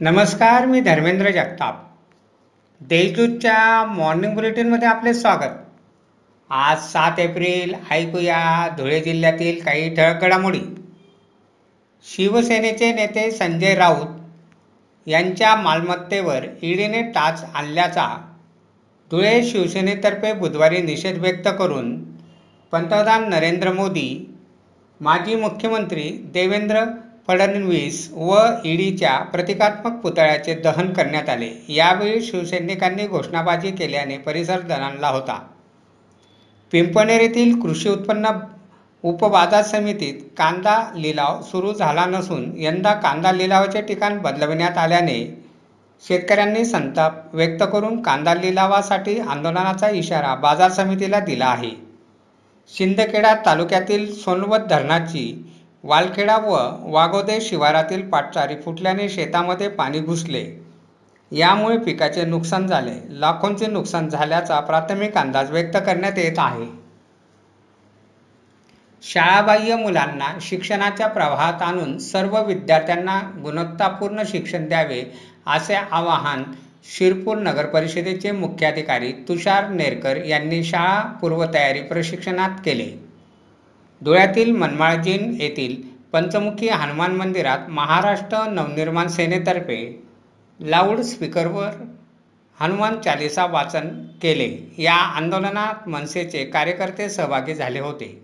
नमस्कार मी धर्मेंद्र जगताप. देशदूतच्या मॉर्निंग बुलेटिनमध्ये आपले स्वागत. आज सात एप्रिल ऐकूया धुळे जिल्ह्यातील काही ठळक घडामोडी. शिवसेनेचे नेते संजय राऊत यांच्या मालमत्तेवर ईडीने टाच आणल्याचा धुळे शिवसेनेतर्फे बुधवारी निषेध व्यक्त करून पंतप्रधान नरेंद्र मोदी माजी मुख्यमंत्री देवेंद्र फडणवीस व ईडीच्या प्रतिकात्मक पुतळ्याचे दहन करण्यात आले. यावेळी शिवसैनिकांनी घोषणाबाजी केल्याने परिसर दणाणला होता. पिंपणेर येथील कृषी उत्पन्न उपबाजार समितीत कांदा लिलाव सुरू झाला नसून यंदा कांदा लिलावाचे ठिकाण बदलविण्यात आल्याने शेतकऱ्यांनी संताप व्यक्त करून कांदा लिलावासाठी आंदोलनाचा इशारा बाजार समितीला दिला आहे. शिंदखेडा तालुक्यातील सोनवत धरणाची वालखेडा व वाघोदे शिवारातील पाटचारी फुटल्याने शेतामध्ये पाणी घुसले. यामुळे पिकाचे नुकसान झाले. लाखोंचे नुकसान झाल्याचा प्राथमिक अंदाज व्यक्त करण्यात येत आहे. शाळाबाह्य मुलांना शिक्षणाच्या प्रवाहात आणून सर्व विद्यार्थ्यांना गुणवत्तापूर्ण शिक्षण द्यावे असे आवाहन शिरपूर नगर परिषदेचे मुख्याधिकारी तुषार नेरकर यांनी शाळा पूर्वतयारी प्रशिक्षणात केले. धुळ्यातील मनमाळजीन येथील पंचमुखी हनुमान मंदिरात महाराष्ट्र नवनिर्माण सेनेतर्फे लाऊड स्पीकरवर हनुमान चालिसा वाचन केले. या आंदोलनात मनसेचे कार्यकर्ते सहभागी झाले होते.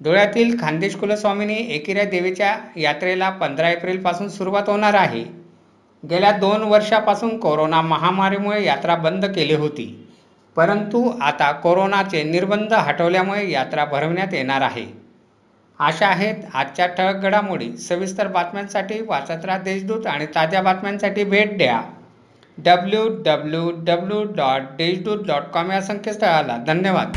धुळ्यातील खानदेश कुलस्वामिनी एकिऱ्या देवीच्या यात्रेला पंधरा एप्रिलपासून सुरुवात होणार आहे. गेल्या दोन वर्षापासून कोरोना महामारीमुळे यात्रा बंद केली होती. परंतु आता कोरोनाचे निर्बंध हटवल्यामुळे यात्रा भरवण्यात येणार आहे. अशा आहेत आजच्या ठळक घडामोडी सविस्तर बातम्यांसाठी वाचत राहा देशदूत आणि ताज्या बातम्यांसाठी भेट द्या. W W W dot Deshdoot dot com या संकेतस्थळाला धन्यवाद.